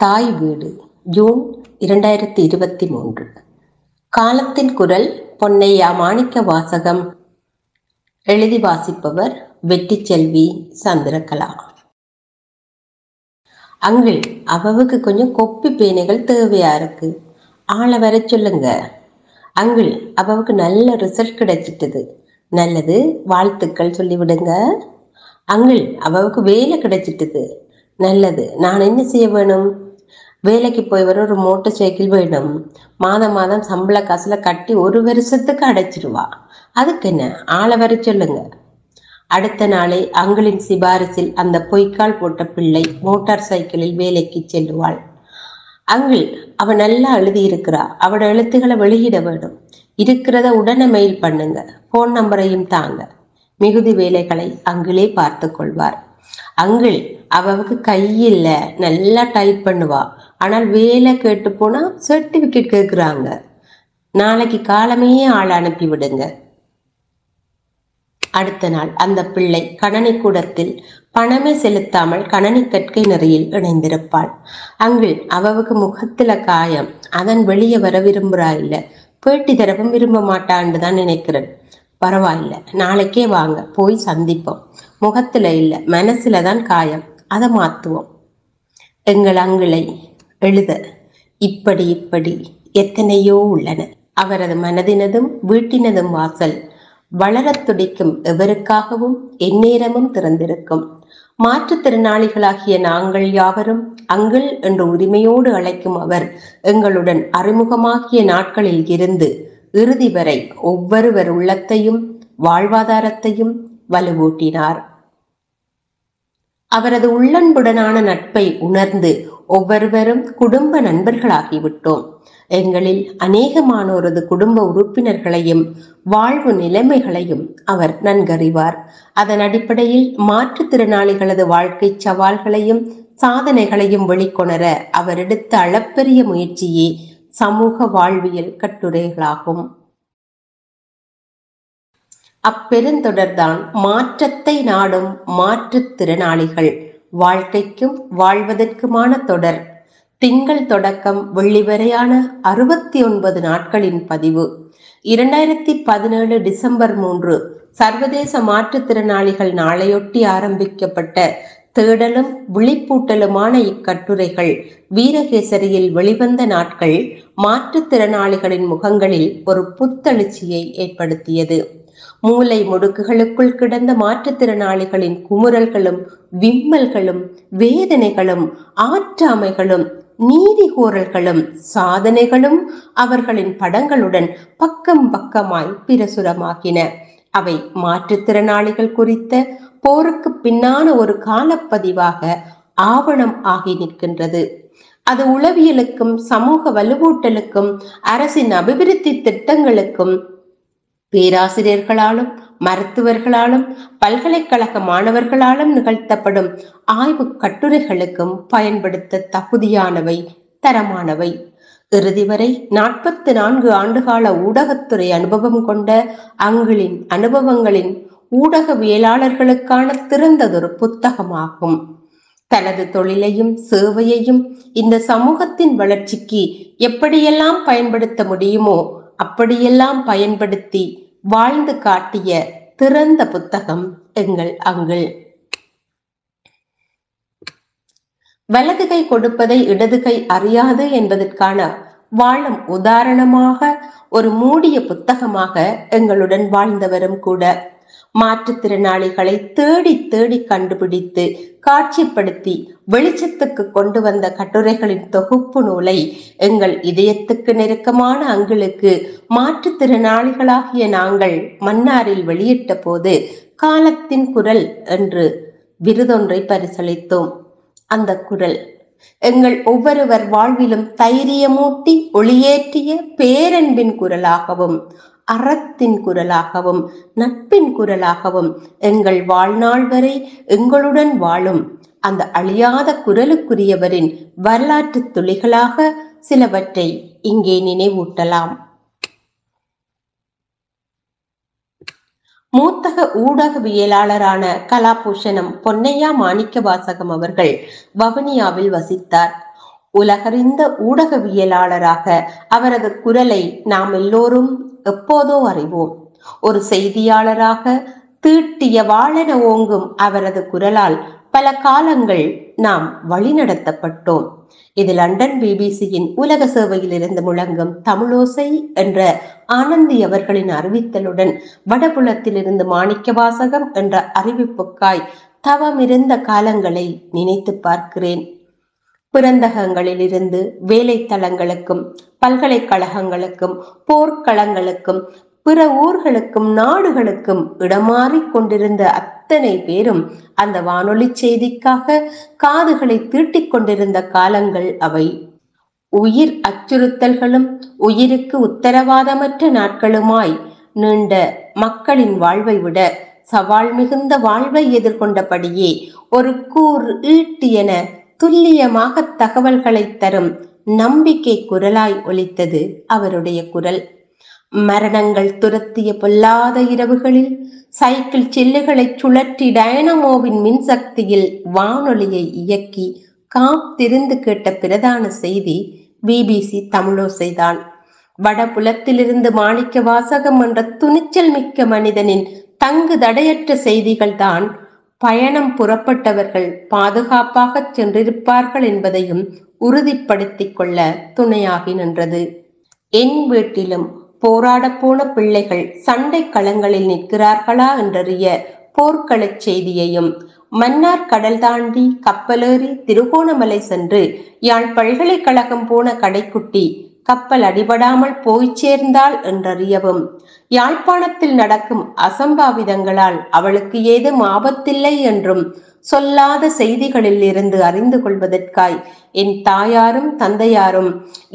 தாய் வீடு ஜூன் இரண்டாயிரத்தி இருபத்தி மூன்று. காலத்தின் குரல் பொன்னையா மாணிக்க வாசகம். எழுதி வாசிப்பவர் வெற்றி செல்வி சந்திரகலா. அங்கிள் அவவுக்கு கொஞ்சம் கொப்பி பேனைகள் தேவையா இருக்கு? ஆளை வர சொல்லுங்க. அங்கிள் அவவுக்கு நல்ல ரிசல்ட் கிடைச்சிட்டது. நல்லது வாழ்த்துக்கள் சொல்லிவிடுங்க. அங்கிள் அவவுக்கு வேலை கிடைச்சிட்டது. நல்லது நான் என்ன செய்ய வேணும்? வேலைக்கு போய் வர ஒரு மோட்டார் சைக்கிள் வேணும் மாதம் மாதம் சம்பள காசுல கட்டி ஒரு வருஷத்துக்கு அடைச்சிருவா. அதுக்கு என்ன? ஆளை வர சொல்லுங்க. அடுத்த நாளே அங்கிளின் சிபாரிசில் அந்த பொய்க்கால் போட்ட பிள்ளை மோட்டார் சைக்கிளில் வேலைக்கு செல்லுவாள். அங்கிள் அவ நல்லா எழுதியிருக்கிறா. அவட எழுத்துக்களை வெளியிட வேண்டும். இருக்கிறத உடனே மெயில் பண்ணுங்க. ஃபோன் நம்பரையும் தாங்க. மிகுதி வேலைகளை அங்கிளே பார்த்து கொள்வார். அங்கிள் அவவுக்கு கையில்ல நல்லா டைப் பண்ணுவா. ஆனால் வேலை கேட்டு போனா சர்டிபிகேட் கேட்குறாங்க நாளைக்கு காலமே ஆள் அனுப்பி விடுங்க. அடுத்த நாள் அந்த பிள்ளை கணனி கூடத்தில் பணமே செலுத்தாமல் கணனி கற்கை நிறையில் இணைந்திருப்பாள். அங்கு அவவுக்கு முகத்துல காயம். அதன் வெளியே வர விரும்புறா இல்ல. பேட்டி தரவும் விரும்ப மாட்டான்னு தான் நினைக்கிறேன். பரவாயில்ல நாளைக்கே வாங்க போய் சந்திப்போம். முகத்துல இல்ல மனசுல தான் காயம். அதை மாற்றுவோம் எங்கள் அங்கிளை எழுத இப்படி இப்படி எத்தனையோ உள்ளன. அவரது மனதினதும் வீட்டினதும் வாசல். வளரத் துடிக்கும் எவருக்காகவும் எந்நேரமும் திறந்திருக்கும். மாற்றுத்திறனாளிகளாகிய நாங்கள் யாவரும் அங்கிள் என்ற உரிமையோடு அழைக்கும் அவர் எங்களுடன் அறிமுகமாகிய நாட்களில் இருந்து இறுதி வரை ஒவ்வொருவர் உள்ளத்தையும் வாழ்வாதாரத்தையும் வலுவூட்டினார். அவரது உள்ளன்புடனான நட்பை உணர்ந்து ஒவ்வொருவரும் குடும்ப நண்பர்களாகிவிட்டோம். எங்களில் அநேகமானோரது குடும்ப உறுப்பினர்களையும் வாழ்வு நிலைமைகளையும் அவர் நன்கறிவார். அதன் அடிப்படையில் மாற்றுத்திறனாளிகளது வாழ்க்கை சவால்களையும் சாதனைகளையும் வெளிக்கொணர அவர் எடுத்த அளப்பெரிய முயற்சியே சமூக வாழ்வியல் கட்டுரைகளாகும். அப்பெருந்தொடர்தான் மாற்றத்தை நாடும் மாற்றுத்திறனாளிகள் வாழ்க்கைக்கும் வாழ்வதற்குமான தொடர். திங்கள் தொடக்கம் வெள்ளி வரையான அறுபத்தி ஒன்பது நாட்களின் பதிவு. இரண்டாயிரத்தி பதினேழு டிசம்பர் மூன்று சர்வதேச மாற்றுத்திறனாளிகள் நாளையொட்டி ஆரம்பிக்கப்பட்ட தேடலும் விழிப்பூட்டலுமான இக்கட்டுரைகள் வீரகேசரியில் வெளிவந்த நாட்கள் மாற்றுத்திறனாளிகளின் முகங்களில் ஒரு புத்தெழுச்சியை ஏற்படுத்தியது. மூளை முடுக்குகளுக்குள் கிடந்த மாற்றுத்திறனாளிகளின் குமுறல்களும் விம்மல்களும் வேதனைகளும் ஆற்றாமைகளும் நீதி கோரல்களும் சாதனைகளும் அவர்களின் படங்களுடன் பக்கம் பக்கமாய் பிரசுரமாகின. அவை மாற்றுத்திறனாளிகள் குறித்த போருக்கு பின்னான ஒரு காலப்பதிவாக ஆவணம் ஆகி நிற்கின்றது. அது உளவியலுக்கும் சமூக வலுவூட்டலுக்கும் அரசின் அபிவிருத்தி திட்டங்களுக்கும் பேராசிரியர்களாலும் மருத்துவர்களாலும் பல்கலைக்கழக மாணவர்களாலும் நிகழ்த்தப்படும் ஆய்வு கட்டுரைகளுக்கும் பயன்படுத்த தகுதியானவை தரமானவை. இறுதி வரை நாற்பத்தி நான்கு ஆண்டுகால ஊடகத்துறை அனுபவம் கொண்ட அங்கிளின் அனுபவங்களின் ஊடகவியலாளர்களுக்கான திறந்ததொரு புத்தகமாகும். தனது தொழிலையும் சேவையையும் இந்த சமூகத்தின் வளர்ச்சிக்கு எப்படியெல்லாம் பயன்படுத்த முடியுமோ அப்படியெல்லாம் பயன்படுத்தி வாழ்ந்து காட்டிய திறந்த புத்தகம் எங்கள் அங்கள். வலது கை கொடுப்பதை இடது கை அறியாது என்பதற்கான வாழும் உதாரணமாக ஒரு மூடிய புத்தகமாக எங்களுடன் வாழ்ந்தவரும் கூட மாற்றுத்திறனாளிகளை தேடி தேடி கண்டுபிடித்து காட்சிப்படுத்தி வெளிச்சத்துக்கு கொண்டு வந்த கட்டுரைகளின் தொகுப்பு நூலை எங்கள் இதயத்துக்கு நெருக்கமான அங்களுக்கு மாற்றுத்திறனாளிகளாகிய நாங்கள் மன்னாரில் வெளியிட்ட போது காலத்தின் குரல் என்று விருதொன்றை பரிசளித்தோம். அந்த குரல் எங்கள் ஒவ்வொருவர் வாழ்விலும் தைரியமூட்டி ஒளியேற்றிய பேரன்பின் குரலாகவும் அறத்தின் குரலாகவும் நட்பின் குரலாகவும் எங்கள் வாழ்நாள் வரை எங்களுடன் வாழும் அந்த அழியாத குரலுக்குரியவரின் வரலாற்று துளிகளாக சிலவற்றை இங்கே நினைவூட்டலாம். மூத்தக ஊடகவியலாளரான கலாபூஷணம் பொன்னையா மாணிக்க வாசகம் அவர்கள் வவுனியாவில் வசித்தார். உலகறிந்த ஊடகவியலாளராக அவரது குரலை நாம் எல்லோரும் எப்போதோ அறிவோம். ஒரு செய்தியாளராக தீட்டிய வாழென ஓங்கும் அவரது குரலால் பல காலங்கள் நாம் வழிநடத்தப்பட்டோம். இது லண்டன் பிபிசியின் உலக சேவையில் இருந்து முழங்கும் தமிழோசை என்ற ஆனந்தி அவர்களின் அறிவித்தலுடன் வடபுலத்திலிருந்து மாணிக்க வாசகம் என்ற அறிவிப்புக்காய் தவமிருந்த காலங்களை நினைத்து பார்க்கிறேன். பிறந்தகங்களிலிருந்து வேலைத்தளங்களுக்கும் பல்கலைக்கழகங்களுக்கும் போர்க்களங்களுக்கும் பிற ஊர்களுக்கும் நாடுகளுக்கும் இடமாறிக் கொண்டிருந்த அத்தனை பேரும் அந்த வானொலி செய்திக்காக காதுகளை தீட்டிக் கொண்டிருந்த காலங்கள் அவை. உயிர் அச்சுறுத்தல்களும் உயிருக்கு உத்தரவாதமற்ற நாட்களுமாய் நீண்ட மக்களின் வாழ்வை விட சவால் மிகுந்த வாழ்வை எதிர்கொண்டபடியே ஒரு கூர் ஈட்டு என துல்லியமாக தகவல்களை தரும் நம்பிக்கை குரலாய் ஒலித்தது அவருடைய குரல். மரணங்கள் துரத்திய பொல்லாத இரவுகளில் சைக்கிள் சில்லுகளை சுழற்றி டயனமோவின் மின்சக்தியில் வானொலியை இயக்கி காத்திருந்து கேட்ட பிரதான செய்தி பிபிசி தமிழோசைதான் வடபுலத்திலிருந்து மாணிக்க வாசகம் என்ற துணிச்சல் மிக்க மனிதனின் தங்கு தடையற்ற செய்திகள் தான் பயணம் புறப்பட்டவர்கள் பாதுகாப்பாக சென்றிருப்பார்கள் என்பதையும் உறுதிப்படுத்திக் கொள்ள துணையாகி நின்றது. என் வீட்டிலும் போராடப்போன பிள்ளைகள் சண்டை களங்களில் நிற்கிறார்களா என்றறிய போர்க்களச் செய்தியையும் மன்னார் கடல் தாண்டி கப்பலேறி திருகோணமலை சென்று யாழ் பல்கலைக்கழகம் போன கடைக்குட்டி கப்பல் அடிபடாமல் போய் சேர்ந்தாள் என்றறியவும் யாழ்ப்பாணத்தில் நடக்கும் அசம்பாவிதங்களால் அவளுக்கு ஏதும் ஆபத்தில்லை என்றும் சொல்லாத செய்திகளில் இருந்து அறிந்து கொள்வதற்காய் என் தாயாரும் தந்தையாரும்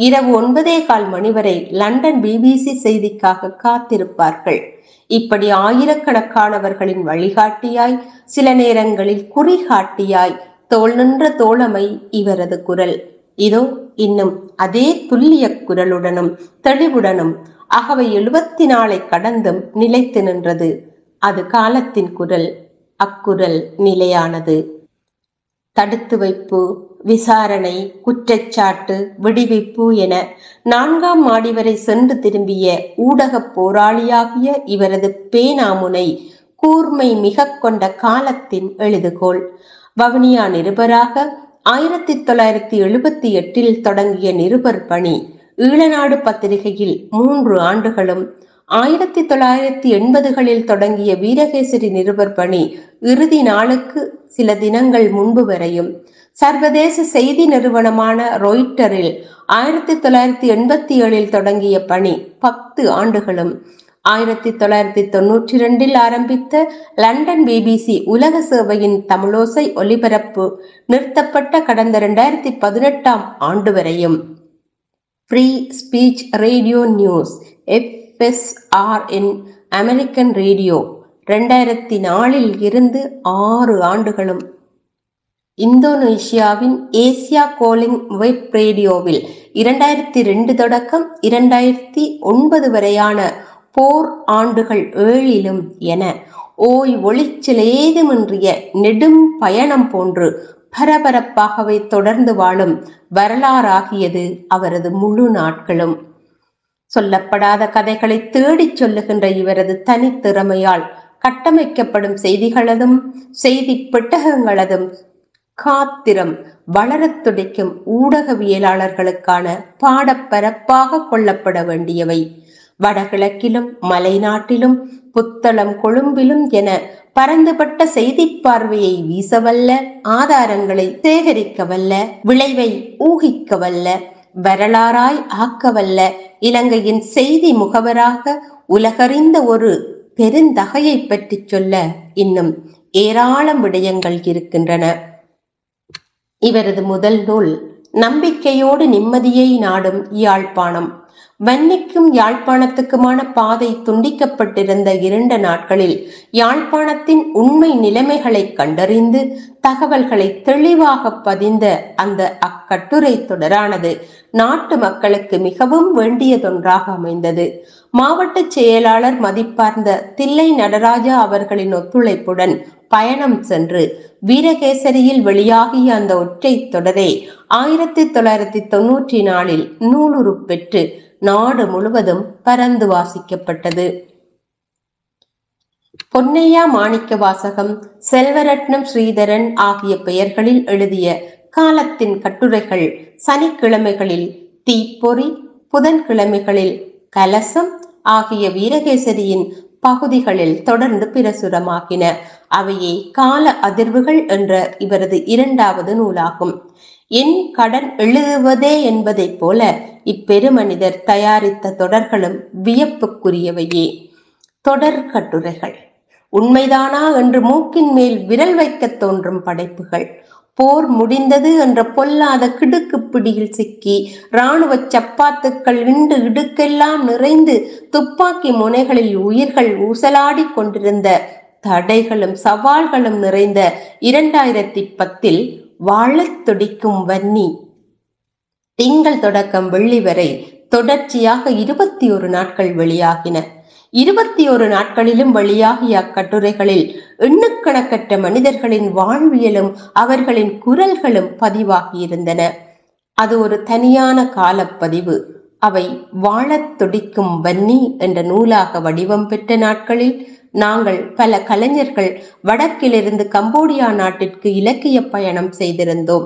இரவு ஒன்பதே கால் மணி வரை லண்டன் பிபிசி செய்திக்காக காத்திருப்பார்கள். இப்படி ஆயிரக்கணக்கானவர்களின் வழிகாட்டியாய் சில நேரங்களில் குறிகாட்டியாய் தோல் நின்ற தோழமை இவரது குரல். இதோ இன்னும் அதே துல்லிய குரலுடனும் தெளிவுடனும் அகவை எழுபத்தி நாளை கடந்தும் நிலைத்து நின்றது. அது காலத்தின் குரல் அக்குரல் நிலையானது. தடுத்து வைப்பு விசாரணை குற்றச்சாட்டு விடுவிப்பு என நான்காம் மாடி வரை சென்று திரும்பிய ஊடகப் போராளியாகிய இவரது பேனாமுனை கூர்மை மிக கொண்ட காலத்தின் எழுதுகோள். வவுனியா நிருபராக ஆயிரத்தி தொள்ளாயிரத்தி எழுபத்தி எட்டில் தொடங்கிய நிருபர் பணி ஈழநாடு பத்திரிகையில் மூன்று ஆண்டுகளும் ஆயிரத்தி தொள்ளாயிரத்தி எண்பதுகளில் தொடங்கிய வீரகேசரி நிருபர் பணி இறுதி நாளுக்கு சில தினங்கள் முன்பு வரையும் சர்வதேச செய்தி நிறுவனமான ரொய்ட்டரில் ஆயிரத்தி தொள்ளாயிரத்தி எண்பத்தி ஏழில் தொடங்கிய பணி பத்து ஆண்டுகளும் ஆயிரத்தி தொள்ளாயிரத்தி தொன்னூற்றி ரெண்டில் ஆரம்பித்த லண்டன் பிபிசி உலக சேவையின் தமிழோசை ஒலிபரப்பு நிறுத்தப்பட்ட கடந்த இரண்டாயிரத்தி பதினெட்டாம் ஆண்டு வரையும். Free speech radio news FSRN American radio ரெண்டாயிரத்தி நாலில் இருந்து ஆறு ஆண்டுகளும். இந்தோனேஷியாவின் ஏசியா கோலிங் வெப் ரேடியோவில் இரண்டாயிரத்தி ரெண்டு தொடக்கம் இரண்டாயிரத்தி ஒன்பது வரையான போர் ஆண்டுகள் ஏழிலும் என ஓய் ஒளிச்சலேதுமின்றிய நெடும் பயணம் போன்று பரபரப்பாகவே தொடர்ந்து வாழும் வரலாறாகியது அவரது முழு நாட்களும். சொல்லப்படாத கதைகளை தேடிச் சொல்லுகின்ற இவரது தனித்திறமையால் கட்டமைக்கப்படும் செய்திகளதும் செய்தி பெட்டகங்களதும் காத்திரம் வளரத் துடிக்கும் ஊடகவியலாளர்களுக்கான பாடப்பரப்பாக கொள்ளப்பட வேண்டியவை. வடகிழக்கிலும் மலைநாட்டிலும் புத்தளம் கொழும்பிலும் என பரந்துபட்ட செய்தி பார்வையை வீசவல்ல ஆதாரங்களை சேகரிக்கவல்ல விளைவை ஊகிக்கவல்ல வரலாறாய் ஆக்கவல்ல இலங்கையின் செய்தி முகவராக உலகறிந்த ஒரு பெருந்தகையை பற்றி சொல்ல இன்னும் ஏராளம் விடயங்கள் இருக்கின்றன. இவரது முதல் நூல் நம்பிக்கையோடு நிம்மதியை நாடும் யாழ்ப்பாணம் வன்னிக்கும் யாழ்ப்பாணத்துக்குமான பாதை துண்டிக்கப்பட்டிருந்த இரண்டு நாட்களில் யாழ்ப்பாணத்தின் உண்மை நிலைமைகளை கண்டறிந்து தகவல்களை தெளிவாக பதிந்த அந்த அக்கட்டுரை தொடரானது நாட்டு மக்களுக்கு மிகவும் வேண்டியதொன்றாக அமைந்தது. மாவட்ட செயலாளர் மதிப்பார்ந்த தில்லை நடராஜா அவர்களின் ஒத்துழைப்புடன் பயணம் சென்று வீரகேசரியில் வெளியாகிய அந்த ஒற்றை தொடரே ஆயிரத்தி தொள்ளாயிரத்தி தொன்னூற்றி நாலில் நூலுரு பெற்று நாடு முழுவதும் பரந்து வாசிக்கப்பட்டது. பொன்னையா மாணிக்க வாசகம் செல்வரட்னம் ஸ்ரீதரன் ஆகிய பெயர்களில் எழுதிய காலத்தின் கட்டுரைகள் சனிக்கிழமைகளில் தீப்பொறி புதன்கிழமைகளில் கலசம் ஆகிய வீரகேசரியின் பகுதிகளில் தொடர்ந்து பிரசுரமாகின. அவையே கால அதிர்வுகள் என்ற இவரது இரண்டாவது நூலாகும். என் கடன் எழுதுவதே என்பதைப் போல இப்பெருமனிதர் தயாரித்த தொடர்களும் வியப்புக்குரியவையே. தொடர் கட்டுரைகள். உண்மைதானா என்று மூக்கின் மேல் விரல் வைக்க தோன்றும் படைப்புகள். போர் முடிந்தது என்ற பொல்லாத கிடுக்கு பிடியில் சிக்கி இராணுவ சப்பாத்துக்கள் இண்டு இடுக்கெல்லாம் நிறைந்து துப்பாக்கி முனைகளில் உயிர்கள் ஊசலாடி கொண்டிருந்த தடைகளும் சவால்களும் நிறைந்த இரண்டாயிரத்தி பத்தில் வாழத் துடிக்கும் வன்னி. திங்கள் தொடக்கம் வெள்ளி வரை தொடர்ச்சியாக இருபத்தி ஒரு நாட்கள் வெளியாகின. இருபத்தி ஒரு நாட்களிலும் வெளியாகிய அக்கட்டுரைகளில் எண்ணுக்கணக்கற்ற மனிதர்களின் வாழ்வியலும் அவர்களின் குரல்களும் பதிவாகியிருந்தன. அது ஒரு தனியான காலப்பதிவு. அவை வாழத் துடிக்கும் வன்னி என்ற நூலாக வடிவம் பெற்ற நாட்களில் நாங்கள் பல கலைஞர்கள் வடக்கிலிருந்து கம்போடியா நாட்டிற்கு இலக்கிய பயணம் செய்திருந்தோம்.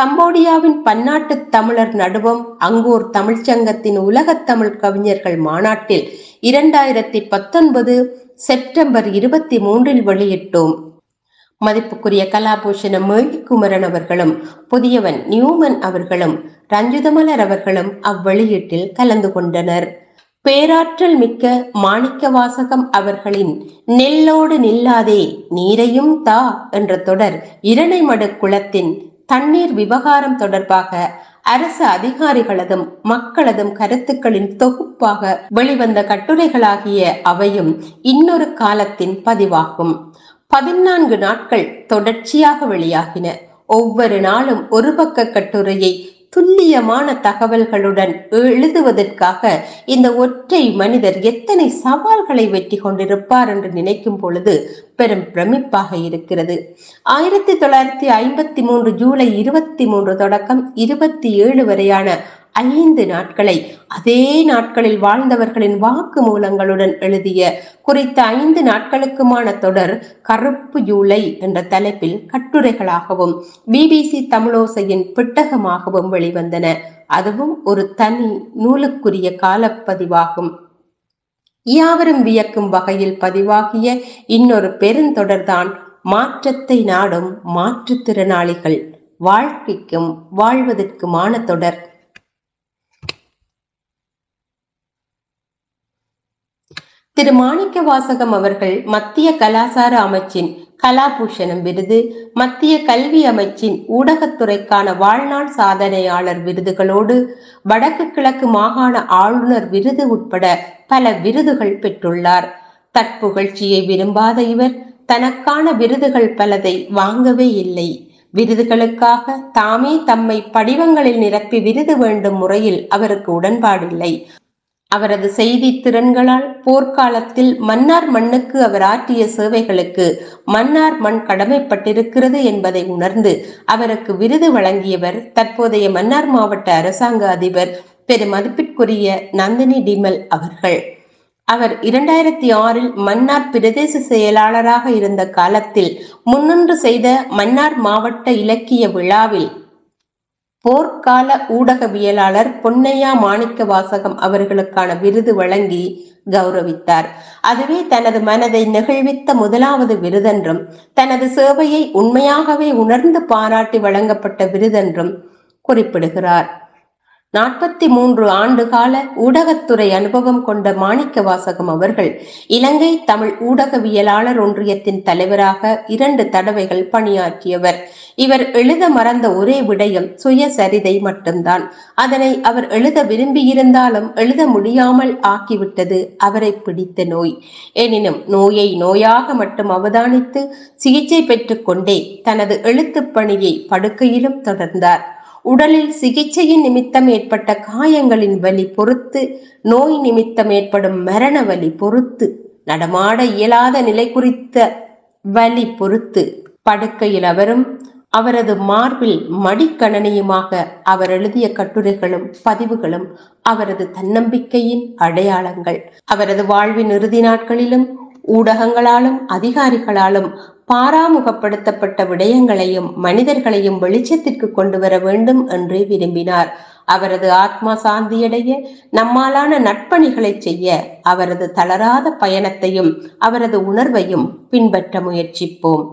கம்போடியாவின் பன்னாட்டு தமிழர் நடுவம் அங்கூர் தமிழ்ச்சங்கத்தின் உலகத் தமிழ் கவிஞர்கள் மாநாட்டில் இரண்டாயிரத்தி பத்தொன்பது செப்டம்பர் இருபத்தி மூன்றில் வெளியிட்டோம். மதிப்புக்குரிய கலாபூஷணம் மேழிக்குமரன் அவர்களும் புதியவன் நியூமன் அவர்களும் ரஞ்சிதமலர் அவர்களும் அவ்வெளியீட்டில் கலந்து கொண்டனர். பேராற்றல் மிக்க மாணிக்க வாசகம் அவர்களின் நெல்லோடு நில்லாதே நீரையும் தா என்ற தொடர் இரணைமடு குளத்தின் தண்ணீர் விவகாரம் தொடர்பாக அரசு அதிகாரிகளதும் மக்களதும் கருத்துக்களின் தொகுப்பாக வெளிவந்த கட்டுரைகளாகிய அவையும் இன்னொரு காலத்தின் பதிவாகும். பதினான்கு நாட்கள் தொடர்ச்சியாக வெளியாகின. ஒவ்வொரு நாளும் ஒரு பக்க கட்டுரையை துல்லியமான தகவல்களுடன் எழுதுவதற்காக இந்த ஒற்றை மனிதர் எத்தனை சவால்களை வெற்றி கொண்டிருப்பார் என்று நினைக்கும் பொழுது பெரும் பிரமிப்பாக இருக்கிறது. ஆயிரத்தி தொள்ளாயிரத்தி ஐம்பத்தி மூன்று ஜூலை இருபத்தி மூன்று தொடக்கம் இருபத்தி ஏழு வரையான ஐந்து நாட்களை அதே நாட்களில் வாழ்ந்தவர்களின் வாக்கு மூலங்களுடன் எழுதிய குறித்த ஐந்து நாட்களுக்குமான தொடர் கருப்பு ஜூலை என்ற தலைப்பில் கட்டுரைகளாகவும் பிபிசி தமிழோசையின் பிட்டகமாகவும் வெளிவந்தன. அதுவும் ஒரு தனி நூலுக்குரிய காலப்பதிவாகும். யாவரும் வியக்கும் வகையில் பதிவாகிய இன்னொரு பெருந்தொடர்தான் மாற்றத்தை நாடும் மாற்றுத்திறனாளிகள் வாழ்க்கைக்கும் வாழ்வதற்குமான தொடர். திரு மாணிக்க வாசகம் அவர்கள் மத்திய கலாசார அமைச்சின் கலாபூஷணம் விருது மத்திய கல்வி அமைச்சின் ஊடகத்துறைக்கான வாழ்நாள் சாதனையாளர் விருதுகளோடு வடக்கு கிழக்கு மாகாண ஆளுநர் விருது உட்பட பல விருதுகள் பெற்றுள்ளார். தற்புகழ்ச்சியை விரும்பாத இவர் தனக்கான விருதுகள் பலதை வாங்கவே இல்லை. விருதுகளுக்காக தாமே தம்மை படிவங்களில் நிரப்பி விருது வேண்டும் முறையில் அவருக்கு உடன்பாடில்லை. அவரது செய்தி திறன்களால் போர்க்காலத்தில் மன்னார் மண்ணுக்கு அவர் ஆற்றிய சேவைகளுக்கு மன்னார் மண் கடமைப்பட்டிருக்கிறது என்பதை உணர்ந்து அவருக்கு விருது வழங்கியவர் தற்போதைய மன்னார் மாவட்ட அரசாங்க அதிபர் பெரு மதிப்பிற்குரிய நந்தினி டிமல் அவர்கள். அவர் இரண்டாயிரத்தி ஆறில் மன்னார் பிரதேச செயலாளராக இருந்த காலத்தில் முன்னின்று செய்த மன்னார் மாவட்ட இலக்கிய விழாவில் போர்க்கால ஊடகவியலாளர் பொன்னையா மாணிக்க வாசகம் அவர்களுக்கான விருது வழங்கி கௌரவித்தார். அதுவே தனது மனதை நெகிழ்வித்த முதலாவது விருதென்றும் தனது சேவையை உண்மையாகவே உணர்ந்து பாராட்டி வழங்கப்பட்ட விருதென்றும் குறிப்பிடுகிறார். நாற்பத்தி மூன்று ஆண்டு கால ஊடகத்துறை அனுபவம் கொண்ட மாணிக்க வாசகம் அவர்கள் இலங்கை தமிழ் ஊடகவியலாளர் ஒன்றியத்தின் தலைவராக இரண்டு தடவைகள் பணியாற்றியவர். இவர் எழுத மறந்த ஒரே விடயம் சுயசரிதை மட்டும்தான். அதனை அவர் எழுத விரும்பியிருந்தாலும் எழுத முடியாமல் ஆக்கிவிட்டது அவரை பிடித்த நோய். எனினும் நோயை நோயாக மட்டும் அவதானித்து சிகிச்சை பெற்றுக்கொண்டே தனது எழுத்துப் பணியை படுக்கையிலும் தொடர்ந்தார். உடலில் சிகிச்சையின் நிமித்தம் ஏற்பட்ட காயங்களின் வலி பொறுத்து நோய் நிமித்தம் ஏற்படும் மரண வலி பொறுத்து நடமாட இயலாத நிலை குறித்த வலி பொறுத்து படுக்கையில் அவரும் அவரது மார்பில் மடிக்கணனியுமாக அவர் எழுதிய கட்டுரைகளும் பதிவுகளும் அவரது தன்னம்பிக்கையின் அடையாளங்கள். அவரது வாழ்வின் இறுதி நாட்களிலும் ஊடகங்களாலும் அதிகாரிகளாலும் பாராமுகப்படுத்தப்பட்ட விடயங்களையும் மனிதர்களையும் வெளிச்சத்திற்கு கொண்டு வர வேண்டும் என்று விரும்பினார். அவரது ஆத்மா சாந்தியடைய நம்மாலான நட்பணிகளை செய்ய அவரது தளராத பயணத்தையும் அவரது உணர்வையும் பின்பற்ற முயற்சிப்போம்.